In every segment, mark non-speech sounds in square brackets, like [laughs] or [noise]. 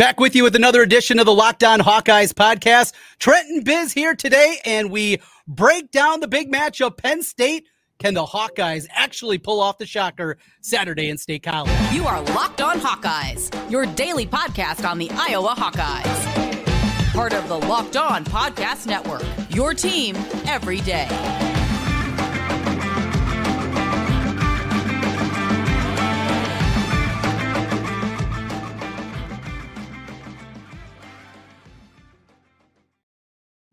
Back with you with another edition of the Locked On Hawkeyes podcast. Trenton Biz here today, and we break down the big matchup. Penn State. Can the Hawkeyes actually pull off the shocker Saturday in State College? You are Locked On Hawkeyes, your daily podcast on the Iowa Hawkeyes. Part of the Locked On Podcast Network, your team every day.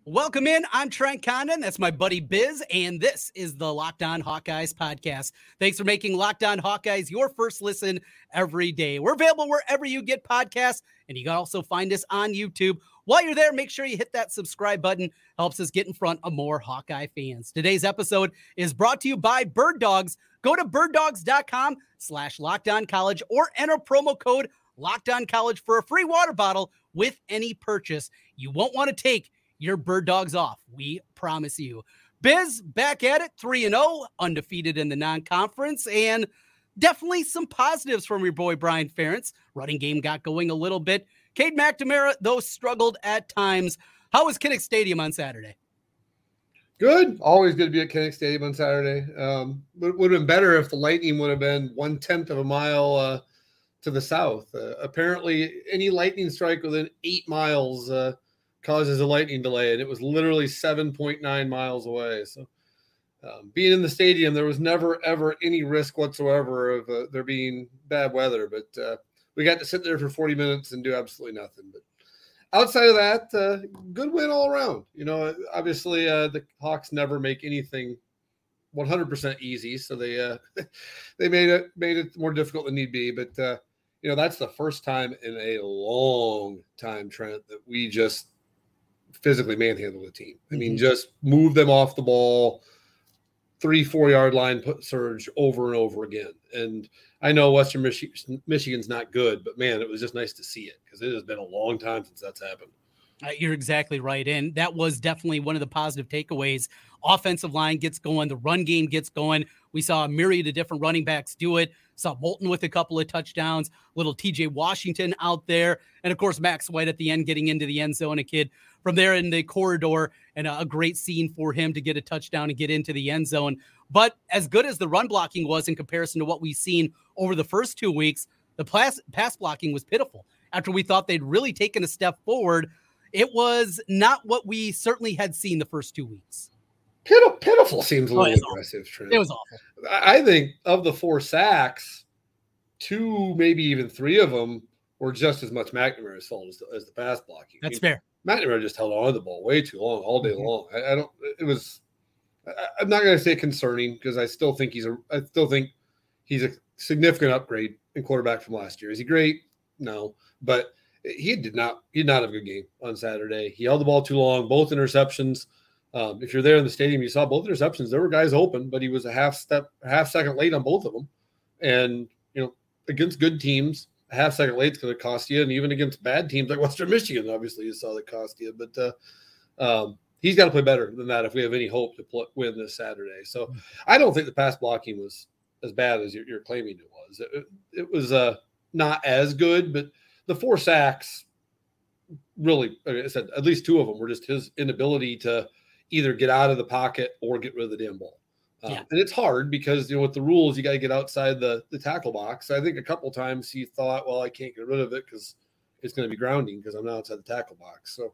Welcome in. I'm Trent Condon. That's my buddy Biz, and this is the Locked On Hawkeyes podcast. Thanks for making Locked On Hawkeyes your first listen every day. We're available wherever you get podcasts, and you can also find us on YouTube. While you're there, make sure you hit that subscribe button. Helps us get in front of more Hawkeye fans. Today's episode is brought to you by Birddogs. Go to birddogs.com slash locked on college or enter promo code locked on college for a free water bottle with any purchase. You won't want to take your bird dogs off. We promise you. Biz back at it, 3 and 0, undefeated in the non conference, and definitely some positives from your boy Brian Ferentz. Running game got going a little bit. Cade McNamara, though, struggled at times. How was Kinnick Stadium on Saturday? Good. Always good to be at Kinnick Stadium on Saturday. Um, would, would have been better if the Lightning would have been one tenth of a mile uh, to the south. Uh, apparently, any lightning strike within eight miles uh, causes a lightning delay, and it was literally 7.9 miles away. So, um, being in the stadium, there was never ever any risk whatsoever of uh, there being bad weather. But uh, we got to sit there for 40 minutes and do absolutely nothing. But outside of that, uh, good win all around. You know, obviously uh, the Hawks never make anything 100% easy, so they uh, [laughs] they made it made it more difficult than need be. But uh, you know, that's the first time in a long time, Trent, that we just physically manhandle the team. I mean, mm-hmm. just move them off the ball, three, four yard line put surge over and over again. And I know Western Michi- Michigan's not good, but man, it was just nice to see it because it has been a long time since that's happened. Uh, you're exactly right. And that was definitely one of the positive takeaways. Offensive line gets going, the run game gets going. We saw a myriad of different running backs do it. Saw Bolton with a couple of touchdowns, little TJ Washington out there, and of course, Max White at the end getting into the end zone, a kid from there in the corridor, and a great scene for him to get a touchdown and get into the end zone. But as good as the run blocking was in comparison to what we've seen over the first two weeks, the pass, pass blocking was pitiful. After we thought they'd really taken a step forward, it was not what we certainly had seen the first two weeks. Pitiful, pitiful seems a oh, little oh, aggressive. Trent. It was awful. I think of the four sacks, two, maybe even three of them were just as much McNamara's fault as the, as the pass blocking. That's I mean, fair. McNamara just held on to the ball way too long, all day mm-hmm. long. I, I, don't. It was. I, am not going to say concerning because I still think he's a. I still think he's a significant upgrade in quarterback from last year. Is he great? No, but he did not. He did not have a good game on Saturday. He held the ball too long. Both interceptions. Um, if you're there in the stadium, you saw both interceptions. There were guys open, but he was a half step, half second late on both of them. And you know, against good teams, a half second late is going to cost you, and even against bad teams like [laughs] Western Michigan, obviously you saw that cost you. But uh, um, he's got to play better than that if we have any hope to pl- win this Saturday. So I don't think the pass blocking was as bad as you're, you're claiming it was. It, it was uh, not as good, but the four sacks really, like I said, at least two of them were just his inability to either get out of the pocket or get rid of the damn ball. Um, yeah. And it's hard because you know with the rules you got to get outside the the tackle box. I think a couple times he thought, well, I can't get rid of it because it's going to be grounding because I'm not outside the tackle box. So,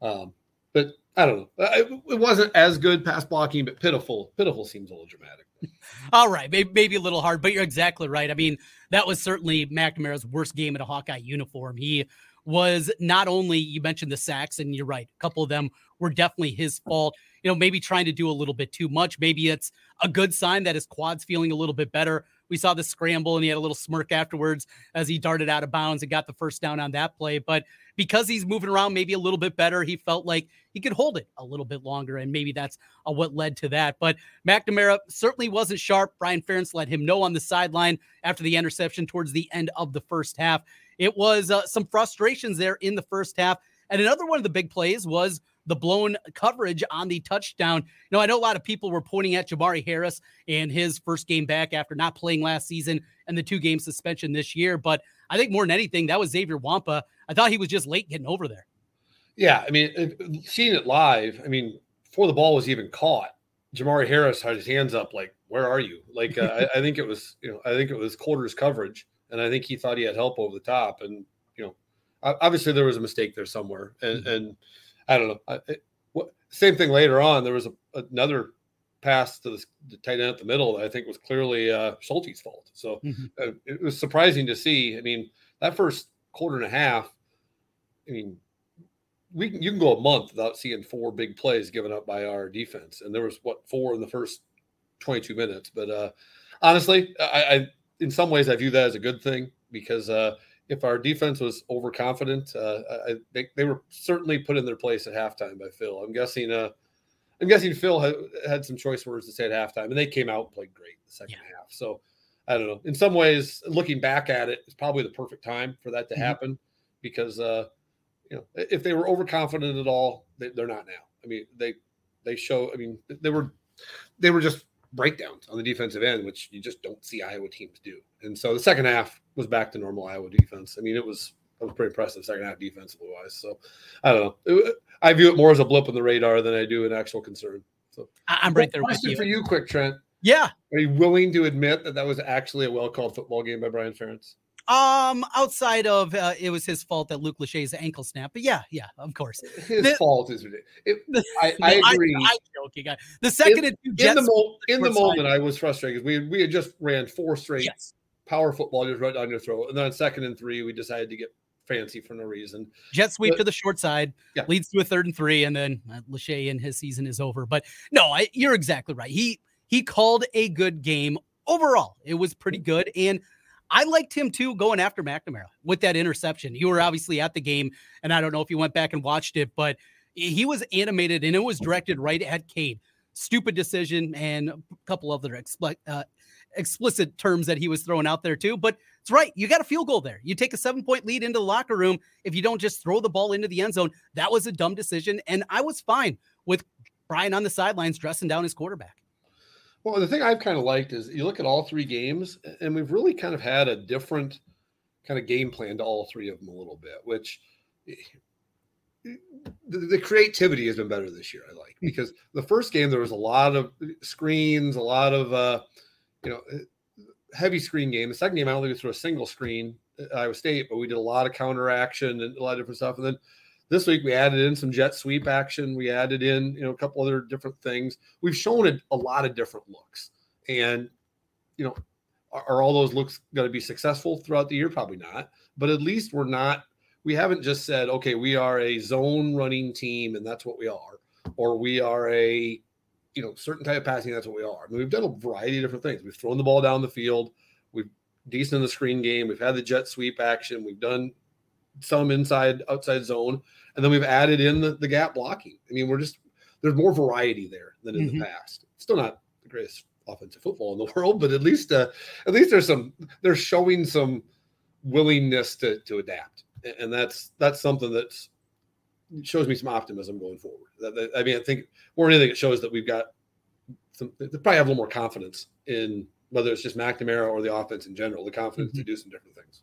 um, but I don't know. It, it, wasn't as good pass blocking, but pitiful. Pitiful seems a little dramatic. [laughs] All right, maybe, maybe a little hard, but you're exactly right. I mean, that was certainly McNamara's worst game in a Hawkeye uniform. He was not only you mentioned the sacks, and you're right, a couple of them were definitely his fault you know, maybe trying to do a little bit too much. Maybe it's a good sign that his quad's feeling a little bit better. We saw the scramble and he had a little smirk afterwards as he darted out of bounds and got the first down on that play. But because he's moving around maybe a little bit better, he felt like he could hold it a little bit longer. And maybe that's uh, what led to that. But McNamara certainly wasn't sharp. Brian Ferentz let him know on the sideline after the interception towards the end of the first half. It was uh, some frustrations there in the first half And another one of the big plays was the blown coverage on the touchdown. You know, I know a lot of people were pointing at Jermari Harris and his first game back after not playing last season and the two game suspension this year. But I think more than anything, that was Xavier Nwankpa. I thought he was just late getting over there. Yeah. I mean, seeing it live, I mean, before the ball was even caught, Jermari Harris had his hands up, like, where are you? Like, uh, I, [laughs] I think it was, you know, I think it was quarters coverage. And I think he thought he had help over the top. And, you know, obviously there was a mistake there somewhere. And, mm-hmm. and, I don't know. I, it, what, same thing later on. There was a, another pass to the, the, tight end at the middle that I think was clearly uh, Schulte's fault. So mm-hmm. uh, it was surprising to see. I mean, that first quarter and a half. I mean, we can, you can go a month without seeing four big plays given up by our defense, and there was what four in the first 22 minutes. But uh, honestly, I, I in some ways I view that as a good thing because uh, if our defense was overconfident, uh, I, they, they were certainly put in their place at halftime by Phil. I'm guessing. Uh, I'm guessing Phil had, had some choice words to say at halftime, and they came out and played great the second yeah. half. So I don't know. In some ways, looking back at it, it's probably the perfect time for that to mm-hmm. happen because uh, you know if they were overconfident at all, they, they're not now. I mean, they they show. I mean, they were they were just breakdowns on the defensive end, which you just don't see Iowa teams do. And so the second half was back to normal Iowa defense. I mean, it was it was pretty impressive second half defensively wise. So I don't know. I view it more as a blip on the radar than I do an actual concern. So I'm right there. Question you. for you, quick Trent. Yeah. Are you willing to admit that that was actually a well called football game by Brian Ferentz? Um, outside of uh, it was his fault that Luke Lachey's ankle snap, but yeah, yeah, of course, his the, fault is it. [laughs] I, I agree. I, I joking. The second in, in the, mo- in the moment, I was frustrated because we we had just ran four straight yes. power football just right down your throat, and then on second and three, we decided to get fancy for no reason. Jet sweep but, to the short side yeah. leads to a third and three, and then uh, Lachey and his season is over. But no, I, you're exactly right. He he called a good game overall. It was pretty good, and I liked him too going after McNamara with that interception. You were obviously at the game, and I don't know if you went back and watched it, but he was animated and it was directed right at Cade. Stupid decision and a couple other expl- uh, explicit terms that he was throwing out there too. But it's right. You got a field goal there. You take a seven point lead into the locker room if you don't just throw the ball into the end zone. That was a dumb decision. And I was fine with Brian on the sidelines dressing down his quarterback. Well, the thing I've kind of liked is you look at all three games, and we've really kind of had a different kind of game plan to all three of them a little bit, which eh, eh, the, the creativity has been better this year. I like hmm. because the first game there was a lot of eh, screens, a lot of uh, you know heavy screen game. The second game I only threw a single screen at Iowa State, but we did a lot of counter action and a lot of different stuff. And then this week we added in some jet sweep action. We added in, you know, a couple other different things. We've shown it a lot of different looks. And, you know, are, are all those looks going to be successful throughout the year? Probably not. But at least we're not, we haven't just said, okay, we are a zone running team and that's what we are. Or we are a, you know, certain type of passing, that's what we are. I mean, we've done a variety of different things. We've thrown the ball down the field. We've decent in the screen game. We've had the jet sweep action. We've done some inside outside zone, and then we've added in the, the gap blocking. I mean, we're just there's more variety there than in mm-hmm. the past. Still not the greatest offensive football in the [laughs] world, but at least uh, at least there's some they're showing some willingness to to adapt, and that's that's something that's shows me some optimism going forward. That, that, I mean, I think more than anything, it shows that we've got some. They probably have a little more confidence in whether it's just McNamara or the offense in general, the confidence mm-hmm. to do some different things.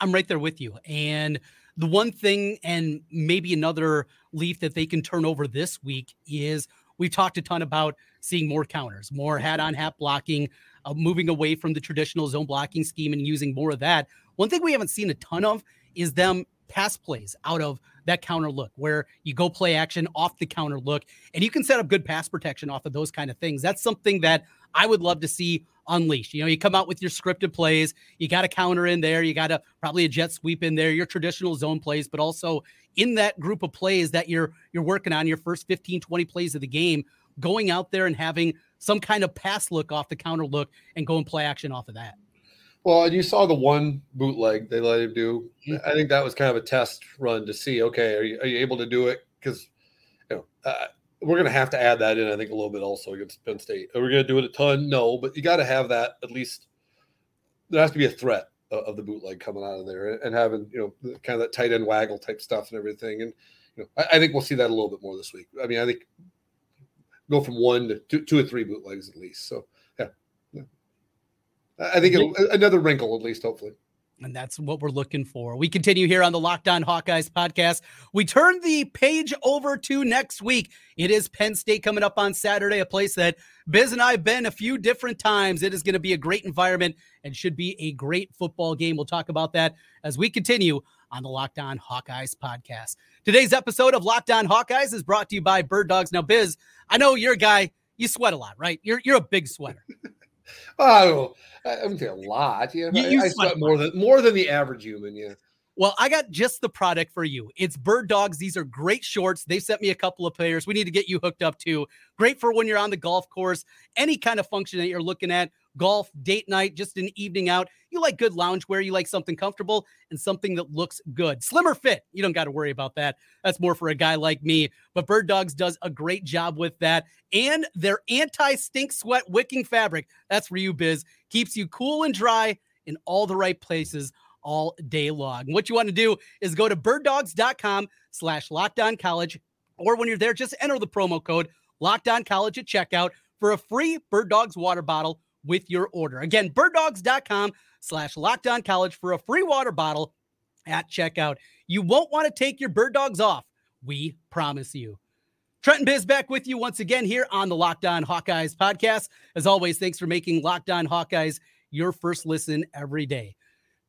I'm right there with you. And the one thing, and maybe another leaf that they can turn over this week is we've talked a ton about seeing more counters, more hat on hat blocking, uh, moving away from the traditional zone blocking scheme and using more of that. One thing we haven't seen a ton of is them pass plays out of that counter look where you go play action off the counter look and you can set up good pass protection off of those kind of things. That's something that I would love to see unleashed. You know, you come out with your scripted plays, you got a counter in there, you got a probably a jet sweep in there, your traditional zone plays, but also in that group of plays that you're you're working on your first 15 20 plays of the game, going out there and having some kind of pass look off the counter look and go and play action off of that. Well, and you saw the one bootleg they let him do. Mm-hmm. I think that was kind of a test run to see, okay, are you, are you able to do it? Because you know, uh, we're going to have to add that in, I think, a little bit also against Penn State. Are we going to do it a ton? No, but you got to have that at least. There has to be a threat of the bootleg coming out of there and having you know kind of that tight end waggle type stuff and everything. And you know, I, I, think we'll see that a little bit more this week. I mean, I think go from one to two, two or three bootlegs at least. So. I think it'll, another wrinkle at least, hopefully. And that's what we're looking for. We continue here on the Locked On Hawkeyes podcast. We turn the page over to next week. It is Penn State coming up on Saturday, a place that Biz and I have been a few different times. It is going to be a great environment and should be a great football game. We'll talk about that as we continue on the Locked On Hawkeyes podcast. Today's episode of Locked On Hawkeyes is brought to you by Birddogs. Now, Biz, I know you're a guy, you sweat a lot, right? You're, you're a big sweater. [laughs] [laughs] oh, I wouldn't say a lot. Know, you, you I, I sweat more than more than the average human. Yeah. Well, I got just the product for you. It's Birddogs. These are great shorts. They sent me a couple of pairs. We need to get you hooked up too. Great for when you're on the golf course, any kind of function that you're looking at golf, date night, just an evening out. You like good loungewear, you like something comfortable and something that looks good. Slimmer fit, you don't got to worry about that. That's more for a guy like me. But Birddogs does a great job with that. And their anti stink sweat wicking fabric, that's for you, Biz, keeps you cool and dry in all the right places all day long. what you want to do is go to birddogs.com slash locked on college, or when you're there, just enter the promo code locked on college at checkout for a free Birddogs water bottle with your order. Again, birddogs.com slash locked on college for a free water bottle at checkout. You won't want to take your bird dogs off. We promise you. Trenton Biz back with you once again here on the Locked On Hawkeyes podcast. As always, thanks for making Locked On Hawkeyes your first listen every day.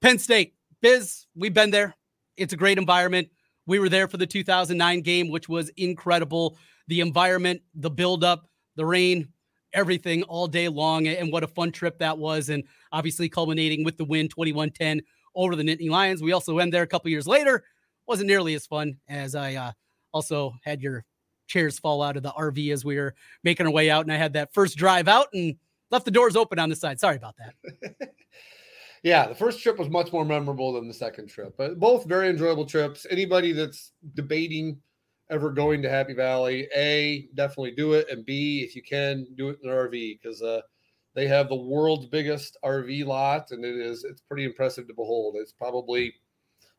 Penn State, Biz, we've been there. It's a great environment. We were there for the 2009 game, which was incredible. The environment, the buildup, the rain, everything all day long. And what a fun trip that was. And obviously culminating with the win 21 10 over the Nittany Lions. We also went there a couple years later. Wasn't nearly as fun as I uh, also had your chairs fall out of the RV as we were making our way out. And I had that first drive out and left the doors open on the side. Sorry about that. [laughs] yeah, the first trip was much more memorable than the second trip, but both very enjoyable trips. Anybody that's debating ever going to Happy Valley, A, definitely do it. And B, if you can, do it in an RV because uh, they have the world's biggest RV lot and it is it's pretty impressive to behold. It's probably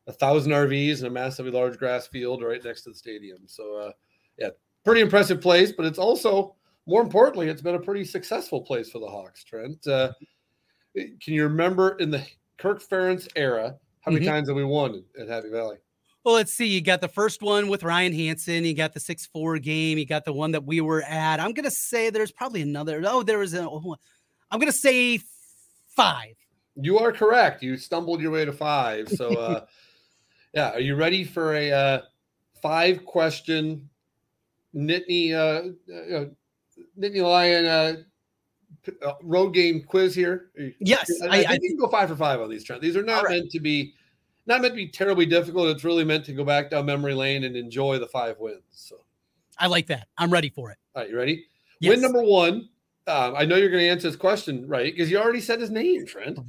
a thousand RVs and a massively large grass field right next to the stadium. So uh, yeah, pretty impressive place, but it's also more importantly, it's been a pretty successful place for the Hawks, Trent. Uh, can you remember in the Kirk Ferentz era, how many mm-hmm. times have we won at Happy Valley? Well, let's see. You got the first one with Ryan Hansen. You got the six four game. You got the one that we were at. I'm gonna say there's probably another. Oh, there was a. Oh, I'm gonna say five. You are correct. You stumbled your way to five. So, [laughs] uh, yeah, are you ready for a uh, five question Nittany uh, uh, Nittany Lion uh, uh, road game quiz here? Yes, I, I, I think you can go five for five on these. Trent. These are not right. meant to be not meant to be terribly difficult. It's really meant to go back down memory lane and enjoy the five wins. So I like that. I'm ready for it. All right, you ready? Yes. Win number one. Um, I know you're going to answer this question right because you already said his name, Trent.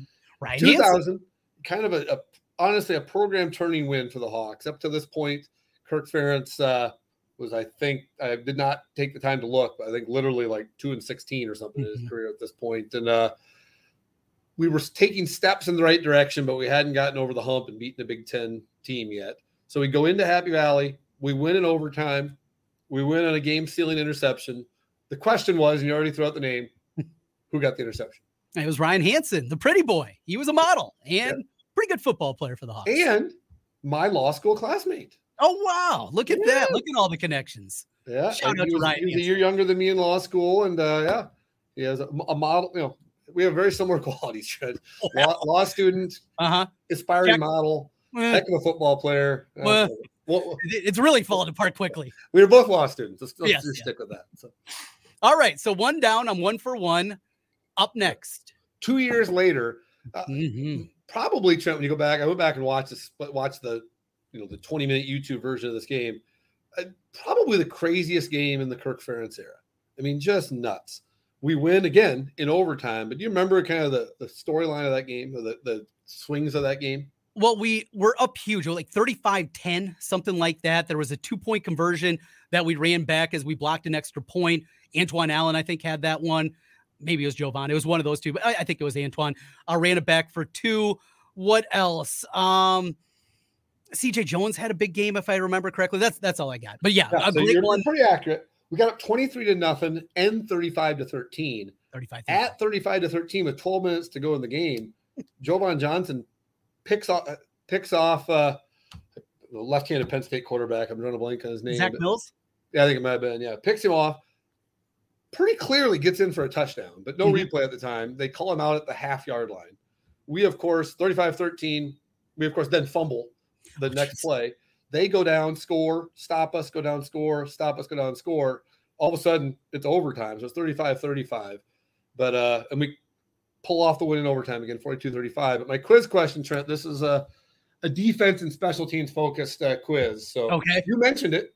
Right. 2000, kind of a, a, honestly a program turning win for the Hawks. Up to this point, Kirk Ferentz uh, was, I think, I did not take the time to look, but I think literally like two and 16 or something mm-hmm. in his mm-hmm. career at this point. And uh, we were taking steps in the right direction, but we hadn't gotten over the hump and beaten the Big Ten team yet. So we go into Happy Valley. We win in overtime. We win on a game stealing interception. The question was, and you already threw out the name, [laughs] who got the interception? It was Ryan Hansen, the pretty boy. He was a model and yeah. pretty good football player for the Hawks. And my law school classmate. Oh wow! Look at yeah. that! Look at all the connections. Yeah, shout out to was, Ryan. He was a year younger than me in law school, and uh, yeah, he has a, a model. You know, we have very similar [laughs] qualities. Law, law student, uh-huh. aspiring Check. model, eh. heck of a football player. Uh, well, it's really falling apart quickly. We were both law students. Let's, let's yes, yeah. stick with that. So. All right, so one down. I'm one for one. Up next, two years later, uh, mm-hmm. probably Trent. When you go back, I went back and watched this, watch the, you know, the 20 minute YouTube version of this game. Uh, probably the craziest game in the Kirk Ferentz era. I mean, just nuts we win again in overtime. But do you remember kind of the, the storyline of that game, the, the swings of that game? Well, we were up huge, like 35 10, something like that. There was a two point conversion that we ran back as we blocked an extra point. Antwan Allen, I think, had that one. Maybe it was Jovon. It was one of those two, but I, I think it was Antwan. I ran it back for two. What else? Um, CJ Jones had a big game, if I remember correctly. That's that's all I got. But yeah, Yeah, a so one. pretty accurate. We got up 23 to nothing and 35 to 13. 35. At 35 to 13 with 12 minutes to go in the game, Jovon Johnson picks off picks off uh, the left-handed Penn State quarterback. I'm drawing a blank on his name. Zach Mills. Yeah, I think it might have been. Yeah, picks him off. Pretty clearly gets in for a touchdown, but no Mhm. replay at the time. They call him out at the half yard line. We, of course, 35 13. We, of course, then fumble the Oh, next play. They go down, score, stop us, go down, score, stop us, go down, score. All of a sudden, it's overtime. So it's 35 35. But, uh, and we pull off the win in overtime again, 42 35. But my quiz question, Trent, this is a, a defense and special teams focused uh, quiz. So, Okay. you mentioned it.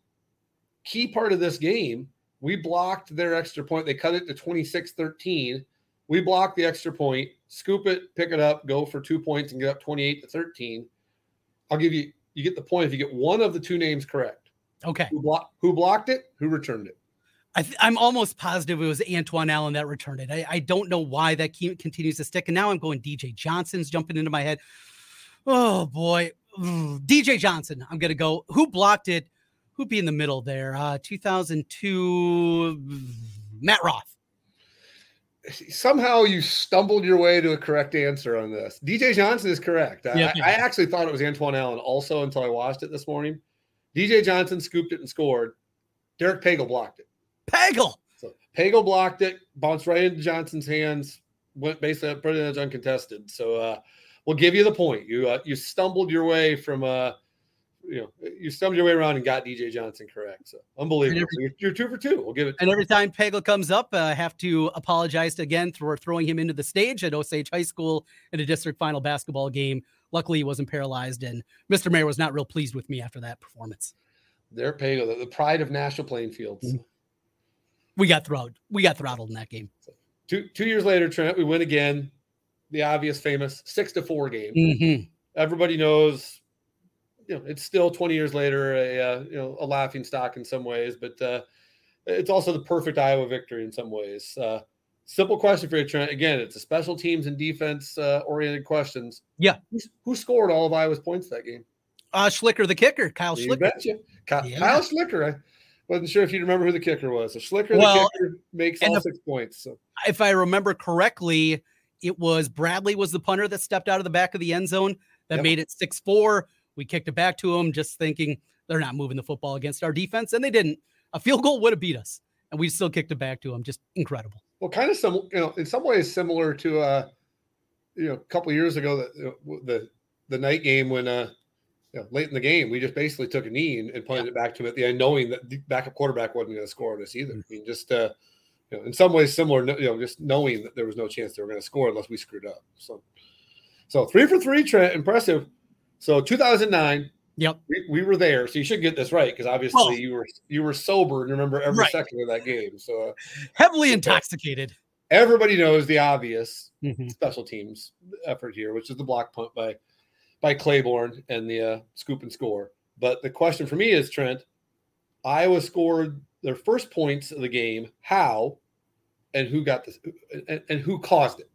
Key part of this game, we blocked their extra point. They cut it to 26 13. We blocked the extra point, scoop it, pick it up, go for two points, and get up 28 to 13. I'll give you, you get the point if you get one of the two names correct. Okay. Who, block, who blocked it? Who returned it? I th- I'm almost positive it was Antwan Allen that returned it. I, I don't know why that ke- continues to stick. And now I'm going DJ Johnson's jumping into my head. Oh boy. DJ Johnson. I'm going to go. Who blocked it? Who'd be in the middle there? Uh, 2002. Matt Roth. Somehow you stumbled your way to a correct answer on this. DJ Johnson is correct. I, Yeah. I actually thought it was Antwan Allen also until I watched it this morning. DJ Johnson scooped it and scored. Derek Pagel blocked it. Pagel. So Pagel blocked it, bounced right into Johnson's hands, went basically pretty much uncontested. So uh, we'll give you the point. You uh, you stumbled your way from uh, you know you stumbled your way around and got DJ Johnson correct. So unbelievable. every- you're, you're two for two. We'll give it. And every time Pagel comes up, uh, I have to apologize again for throwing him into the stage at Osage High School in a district final basketball game. Luckily, he wasn't paralyzed, and Mr. Mayor was not real pleased with me after that performance. Derek Pagel, the, the pride of National Playing Fields. Mhm. We got throttled. We got throttled in that game. Two two years later, Trent, we win again. The obvious, famous six to four game. Mhm. everybody knows you know it's still 20 years later a uh, you know a laughing stock in some ways but uh, it's also the perfect iowa victory in some ways uh, simple question for you trent again it's a special teams and defense uh, oriented questions Yeah. who, scored all of iowa's points that game Uh, Schlicker, the kicker, Kyle you Schlicker. betcha. Ky- Yeah. kyle schlicker i wasn't sure if you remember who the kicker was so schlicker Well, the kicker makes all six points so If I remember correctly, it was Bradley was the punter that stepped out of the back of the end zone that Yep. made it six four. We kicked it back to them, just thinking they're not moving the football against our defense, and they didn't. A field goal would have beat us, and we still kicked it back to them. Just incredible. well kind of some you know in some ways similar to uh you know a couple years ago the you know, the the night game when uh you know, late in the game we just basically took a knee and, and punted it back to him at the end knowing that the backup quarterback wasn't going to score on us either i mean just uh you know in some ways similar you know just knowing that there was no chance they were going to score unless we screwed up so so three for three trent impressive so 2009 Yep. we, we were there so you should get this right because obviously Well- you were you were sober and remember every Right. second of that game so uh, Heavily intoxicated. everybody knows the obvious Mhm. special teams effort here, which is the block punt by by Clayborn and the uh, scoop and score. But the question for me is, Trent, Iowa scored their first points of the game. How and who got this and, and who caused it?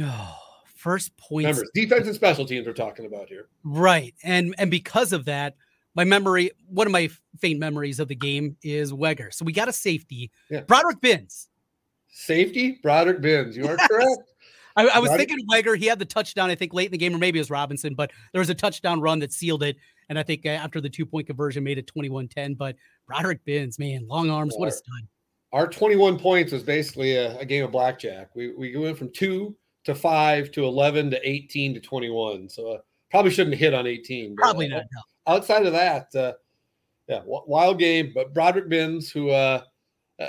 Oh, first points. Remember, defense and special teams we're talking about here. Right. And and because of that, my memory, one of my faint memories of the game is Wegher. So we got a safety. Yeah. Broderick Binns. Safety, Broderick Binns. You are Yes. correct. I, I was Broderick- thinking Wegher. He had the touchdown, I think, late in the game, or maybe it was Robinson, but there was a touchdown run that sealed it. And I think uh, after the two point conversion made it 21 10. But Broderick Binns, man, long arms, what a stud. Our 21 points was basically a, a game of blackjack. We we went from two to five to 11 to 18 to 21. So uh, probably shouldn't hit on 18. but, Probably uh, not. No. outside of that, uh, yeah, wild game. But Broderick Binns, who uh, uh,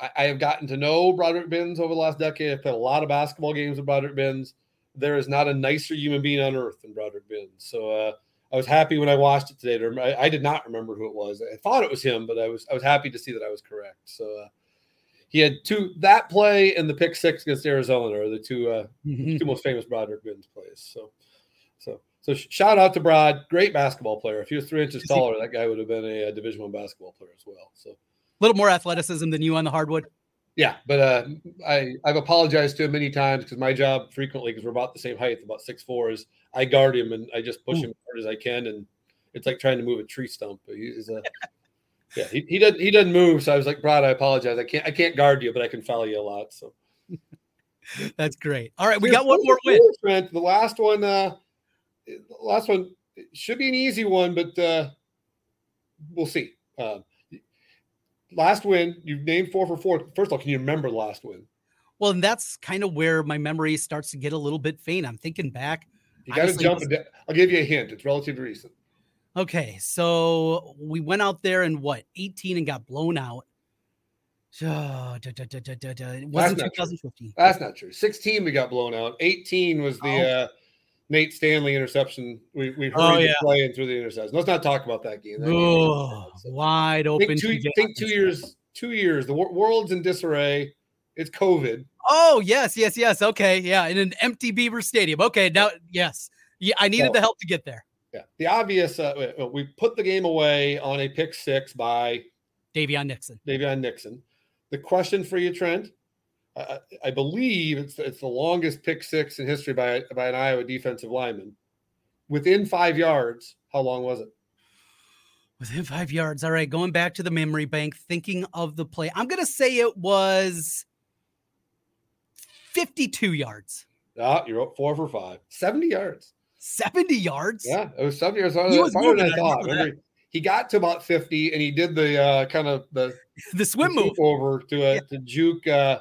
I, I have gotten to know Broderick Binns over the last decade. I've played a lot of basketball games with Broderick Binns. There is not a nicer human being on earth than Broderick Binns. So uh, I was happy when I watched it today. I, I did not remember who it was. I thought it was him, but I was I was happy to see that I was correct. So. Uh, he had two that play and the pick six against Arizona are the two uh, Mhm. two most famous Broderick Binns plays. So, so, so shout out to Brod, great basketball player. If he was three inches Is he- taller, that guy would have been a, uh Division One basketball player as well. So, a little more athleticism than you on the hardwood. yeah, but uh, I I've apologized to him many times because my job frequently because we're about the same height, about six four, is I guard him and I just push Ooh. him as hard as I can, and it's like trying to move a tree stump. He's a [laughs] yeah, he, he doesn't he doesn't move. So I was like, Brad, I apologize. I can't I can't guard you, but I can foul you a lot. So [laughs] That's great. All right, we Here's got one more win. Trent. The last one, uh, last one should be an easy one, but uh, we'll see. Uh, last win, you've named four for four. First of all, can you remember the last win? Well, and that's kind of where my memory starts to get a little bit faint. I'm thinking back. You got to jump. I'll give you a hint. It's relatively recent. Okay, so we went out there and what 18 and got blown out. [sighs] Oh, da, da, da. It wasn't true. 2015. That's not true. 16, we got blown out. 18 was the Oh. uh, Nate Stanley interception. We, we hurried Oh, yeah. play and through the interception. Let's not talk about that game. That game Oh, wide open. think two, think two years. Two years. The wor- world's in disarray. It's COVID. Oh, yes, yes, yes. Okay, yeah, in an empty Beaver Stadium. Okay, now, yes, yeah, I needed Well- the help to get there. Yeah. The obvious. Uh, we put the game away on a pick six by Daviyon Nixon. Daviyon Nixon. The question for you, Trent. I, I believe it's it's the longest pick six in history by by an Iowa defensive lineman. Within five yards, how long was it? Within five yards. All right, going back to the memory bank, thinking of the play. I'm going to say it was 52 yards, Ah, you're up four for five. 70 yards. 70 yards. Yeah, it was 70 yards. He Farther was than I thought. remember he got to about 50 and he did the uh, kind of the [laughs] The swim the move. over to uh, Yeah. to juke uh,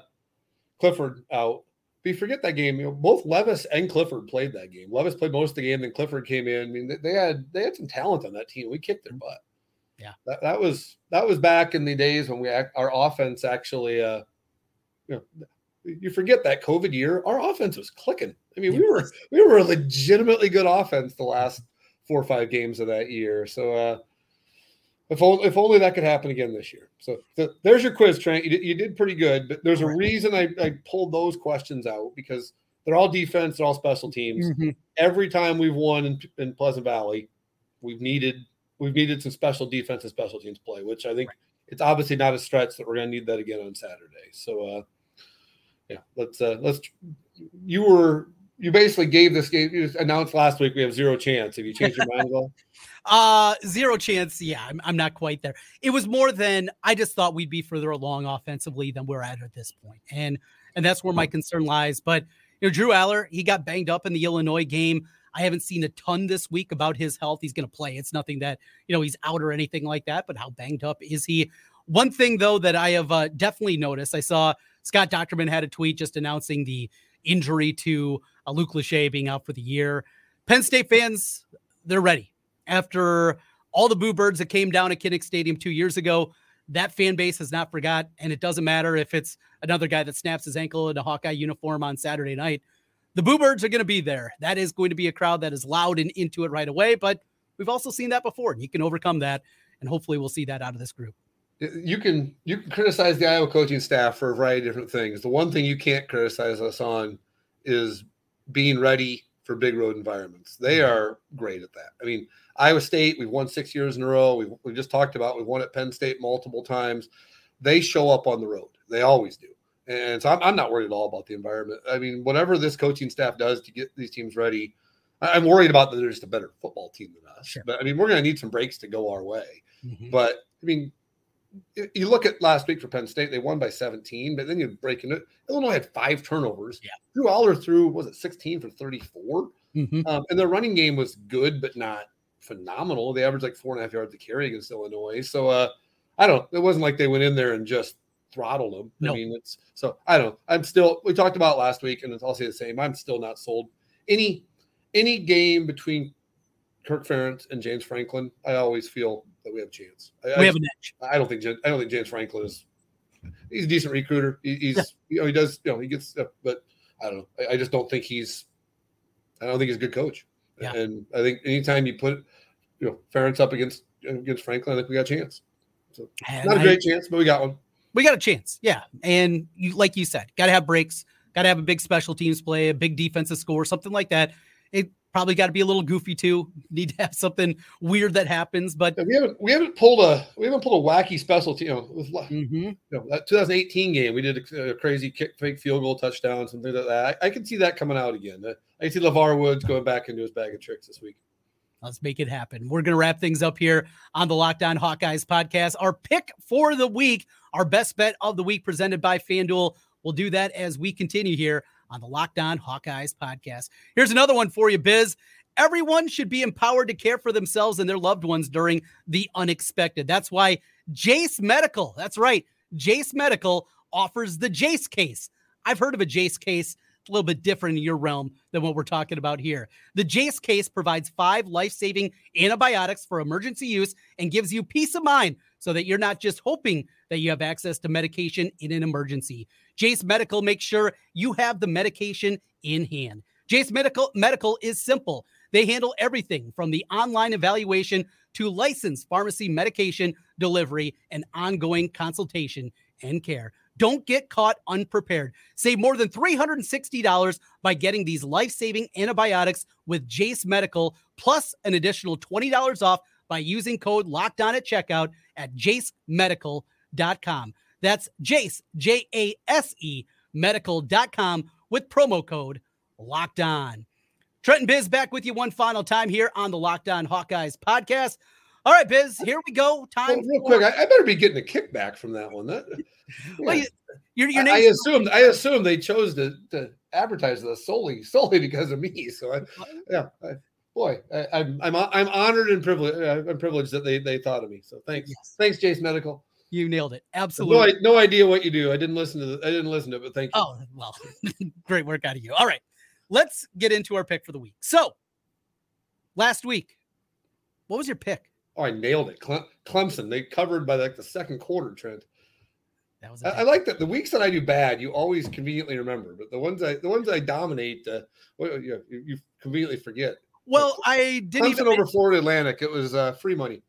Clifford out. But you forget that game. You know, both Levis and Clifford played that game. Levis played most of the game, then Clifford came in. I mean, they- had they had some talent on that team. We kicked their butt. Yeah. that, that was that was back in the days when we our offense actually. Uh, you know, you forget that COVID year, our offense was clicking. I mean, we were we were a legitimately good offense the last four or five games of that year. So. uh if only, if only that could happen again this year. So th- there's your quiz, Trent. You did, you did pretty good, but there's a reason I, I pulled those questions out because they're all defense, they're all special teams. Mhm. Every time we've won in, in Pleasant Valley, we've needed we've needed some special defense and special teams play, which I think it's obviously not a stretch that we're going to need that again on Saturday. So, uh, yeah, let's uh, let's. You were you basically gave this game. You announced last week we have zero chance. Have you changed your mind at all? [laughs] Uh, zero chance. Yeah, I'm, I'm not quite there. It was more than I just thought we'd be further along offensively than we're at at this point, and and that's where my concern lies. But you know, Drew Allar, he got banged up in the Illinois game. I haven't seen a ton this week about his health. He's going to play. It's nothing that you know he's out or anything like that. But how banged up is he? One thing though that I have uh, definitely noticed, I saw Scott Dochterman had a tweet just announcing the injury to uh, Luke Lachey being out for the year. Penn State fans, they're ready after all the boo birds that came down at Kinnick Stadium two years ago. That fan base has not forgot, and it doesn't matter if it's another guy that snaps his ankle in a Hawkeye uniform on Saturday night. The boo birds are going to be there. That is going to be a crowd that is loud and into it right away. But we've also seen that before, and you can overcome that, and hopefully we'll see that out of this group. You can you can criticize the Iowa coaching staff for a variety of different things. The one thing you can't criticize us on is being ready for big road environments. They are great at that. I mean, Iowa State, we've won six years in a row. We've, we just talked about we've won at Penn State multiple times. They show up on the road. They always do. And so I'm, I'm not worried at all about the environment. I mean, whatever this coaching staff does to get these teams ready, I'm worried about that they're just a better football team than us. Sure. But I mean, we're going to need some breaks to go our way. Mhm. But I mean, you look at last week for Penn State, they won by 17, but then you break into Illinois had five turnovers. Yeah. Drew Allar threw, was it 16 for 34? Mhm. Um, and their running game was good, but not phenomenal. They averaged like four and a half yards to carry against Illinois. So uh, I don't, it wasn't like they went in there and just throttled them. No. I mean, it's so I don't, I'm still, we talked about last week, and I'll say the same. I'm still not sold. Any, any game between Kirk Ferentz and James Franklin, I always feel that we have a chance. I, We have an edge. I don't think I don't think James Franklin is. He's a decent recruiter. He, he's you know he does you know he gets uh, but I don't know. I, I just don't think he's. I don't think he's a good coach. Yeah. And I think anytime you put you know Ferentz up against against Franklin, I think we got a chance. And Not a I- great chance, but we got one. we got a chance. Yeah. And you, like you said, got to have breaks, got to have a big special teams play, a big defensive score, something like that. It Probably got to be a little goofy too. [laughs] Need to have something weird that happens, but we haven't we haven't pulled a we haven't pulled a wacky specialty. You know, with, mm-hmm. you know that 2018 game we did a, a, crazy kick, fake field goal touchdown, something like that. I, I can see that coming out again. I can see LeVar Woods going back into his bag of tricks this week. Let's make it happen. We're going to wrap things up here on the Locked On Hawkeyes podcast. Our pick for the week, our best bet of the week, presented by FanDuel. We'll do that as we continue here on the Locked On Hawkeyes podcast. Here's another one for you, Biz. Everyone should be empowered to care for themselves and their loved ones during the unexpected. That's why Jase Medical, that's right, Jase Medical offers the Jase case. I've heard of a Jase case. a little bit different in your realm than what we're talking about here. The Jase case provides five life saving antibiotics for emergency use and gives you peace of mind so that you're not just hoping that you have access to medication in an emergency. Jase Medical makes sure you have the medication in hand. Jase Medical Medical is simple. They handle everything from the online evaluation to licensed pharmacy medication delivery and ongoing consultation and care. Don't get caught unprepared. Save more than $360 by getting these life saving antibiotics with Jase Medical, plus an additional $20 off by using code locked on at checkout at jasemedical.com. That's Jase, J A S E, medical.com with promo code locked on. Trenton Biz back with you one final time here on the Locked On Hawkeyes podcast. All right, Biz, here we go. Time. Well, real for... quick, I, I, better be getting a kickback from that one. That, [laughs] well, you, your, your I, I assumed I assumed they chose to, to advertise this solely solely because of me. So I, yeah, I, boy, I, am I'm, I'm I'm honored and privileged. Uh, I'm privileged that they they thought of me. So thanks, yes. thanks, Jase Medical. You nailed it. Absolutely. No, no idea what you do. I didn't listen to the, I didn't listen to it, but thank you. Oh well, [laughs] great work out of you. All right, let's get into our pick for the week. So last week, what was your pick? Oh, I nailed it. Clemson. They covered by like the second quarter, Trent. That was. I, I, like that. The weeks that I do bad, you always conveniently remember, but the ones I the ones I dominate, uh, you, you conveniently forget. Well, I didn't Clemson even over Florida Atlantic. It was uh, free money.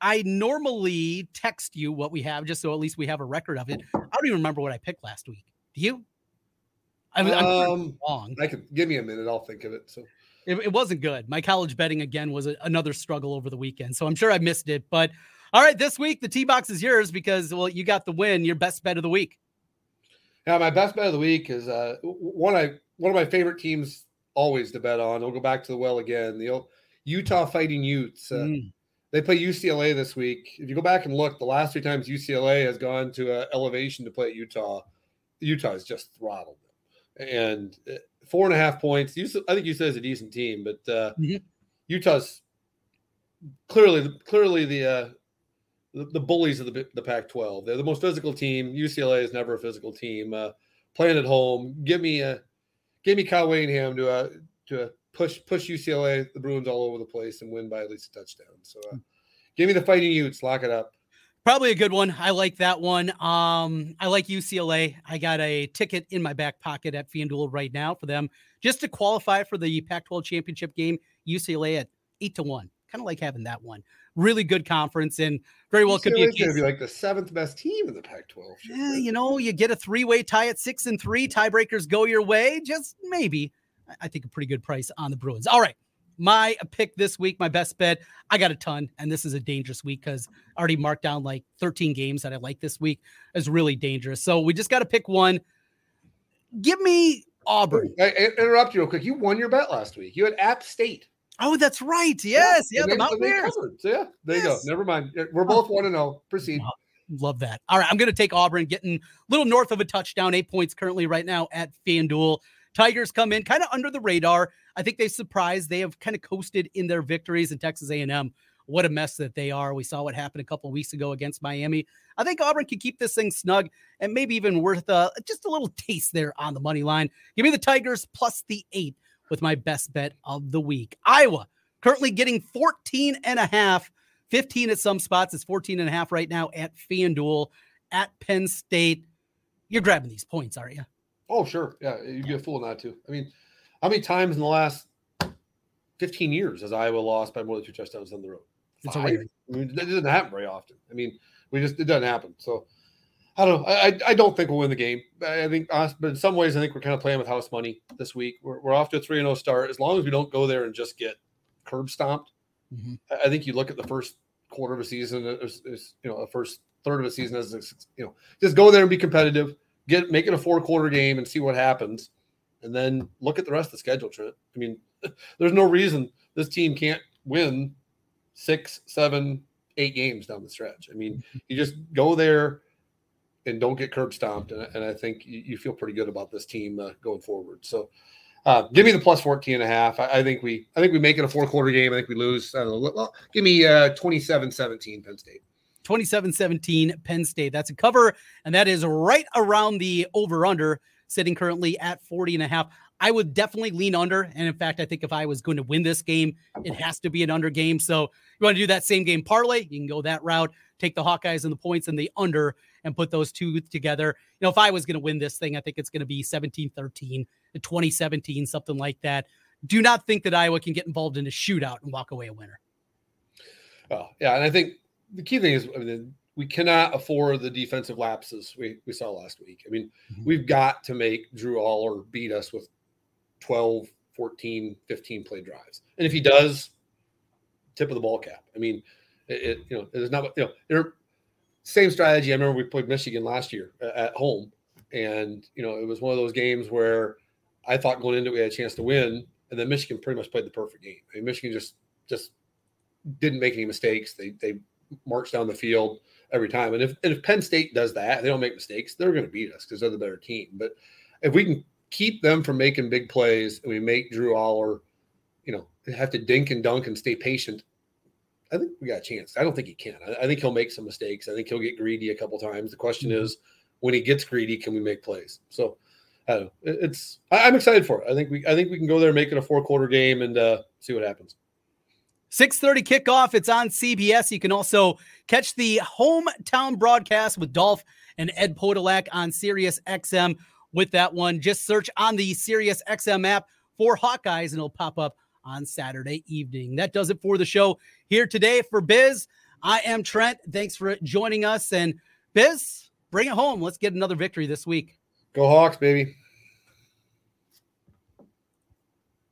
I normally text you what we have just so at least we have a record of it. I don't even remember what I picked last week. Do you? I am um, wrong. I could give me a minute. I'll think of it. So it, it wasn't good. My college betting again was a, another struggle over the weekend. So I'm sure I missed it. But all right, this week the T box is yours because well, you got the win. Your best bet of the week. Yeah, my best bet of the week is uh, one I one of my favorite teams always to bet on. I'll go back to the well again. The Utah Fighting Utes. Uh, mm. They play UCLA this week. If you go back and look, the last three times UCLA has gone to uh, elevation to play at Utah, Utah has just throttled them. And uh, four and a half points. I think UCLA is a decent team, but uh, mm-hmm. Utah's clearly clearly the, uh, the, the bullies of the the Pac-12. They're the most physical team. UCLA is never a physical team. Uh, playing at home, give me a give me Kyle Whittingham to uh, to push push UCLA the Bruins all over the place and win by at least a touchdown. So uh, give me the Fighting Utes. Lock it up. Probably a good one. I like that one. Um, I like UCLA. I got a ticket in my back pocket at FanDuel right now for them just to qualify for the Pac-12 championship game. UCLA at eight to one. Kind of like having that one. Really good conference and very well could be, be like the seventh best team in the Pac-12. Yeah, you know, you get a three-way tie at six and three. Tiebreakers go your way. Just maybe. I think a pretty good price on the Bruins. All right my pick this week, my best bet. I got a ton, and this is a dangerous week because I already marked down like 13 games that I like this week. Is really dangerous. So we just got to pick one. Give me Auburn. I, I interrupt you real quick. You won your bet last week. You had App State. Oh, that's right. Yes, yeah, yeah the Mountaineers. So yeah, there yes. you go. Never mind. We're both one to zero. Proceed. Love that. All right, I'm going to take Auburn, getting a little north of a touchdown, eight points currently right now at FanDuel. Tigers come in kind of under the radar. I think they surprised. They have kind of coasted in their victories in Texas A&M. What a mess that they are. We saw what happened a couple weeks ago against Miami. I think Auburn can keep this thing snug and maybe even worth uh, just a little taste there on the money line. Give me the Tigers plus the eight with my best bet of the week. Iowa currently getting 14 and a half, 15 at some spots. It's 14 and a half right now at FanDuel at Penn State. You're grabbing these points, are you? Oh, sure. Yeah, you'd be a fool not to. I mean, how many times in the last 15 years has Iowa lost by more than two touchdowns on the road? Five. I mean, that doesn't happen very often. I mean, we just it doesn't happen. So I don't know. I, I don't think we'll win the game. I think, but in some ways, I think we're kind of playing with house money this week. We're, we're off to a 3 and 0 start. As long as we don't go there and just get curb stomped, mm-hmm. I think you look at the first quarter of a season, as, as, you know, the first third of a season as, you know, just go there and be competitive, get make it a four quarter game and see what happens. And then look at the rest of the schedule, Trent. I mean, [laughs] there's no reason this team can't win six, seven, eight games down the stretch. I mean, mm-hmm. you just go there and don't get curb stomped. And, and I think you, you, feel pretty good about this team uh, going forward. So uh, give me the plus 14 and a half. I, I, think we, I think we make it a four quarter game. I think we lose. I don't know. Well, give me uh, 27, 17 Penn State. 27 17 Penn State. That's a cover. And that is right around the over under sitting currently at 40 and a half. I would definitely lean under. And in fact, I think if I was going to win this game, it has to be an under game. So you want to do that same game parlay, you can go that route, take the Hawkeyes and the points and the under and put those two together. You know, if I was going to win this thing, I think it's going to be 17 13, 2017, something like that. Do not think that Iowa can get involved in a shootout and walk away a winner. Oh, yeah. And I think the key thing is, I mean, we cannot afford the defensive lapses we, we saw last week. I mean, mm-hmm. we've got to make Drew Allar beat us with 12, 14, 15 play drives. And if he does, tip of the ball cap. I mean, it, it you know, it's not, you know, same strategy. I remember we played Michigan last year uh, at home. And, you know, it was one of those games where I thought going into it we had a chance to win. And then Michigan pretty much played the perfect game. I mean, Michigan just, just didn't make any mistakes. They, they marched down the field every time. And if, and if Penn State does that, they don't make mistakes, they're going to beat us because they're the better team. But if we can keep them from making big plays and we make Drew Allar, you know, have to dink and dunk and stay patient, I think we got a chance. I don't think he can. I, I think he'll make some mistakes. I think he'll get greedy a couple times. The question mm-hmm. is, when he gets greedy, can we make plays? So, I don't know. It's I, am excited for it. I think we I think we can go there, make it a four quarter game, and uh, see what happens. 6:30 kickoff. It's on CBS. You can also catch the hometown broadcast with Dolph and Ed Podolak on Sirius XM. With that one, just search on the Sirius XM app for Hawkeyes, and it'll pop up on Saturday evening. That does it for the show here today for Biz. I am Trent. Thanks for joining us, and Biz, bring it home. Let's get another victory this week. Go Hawks, baby.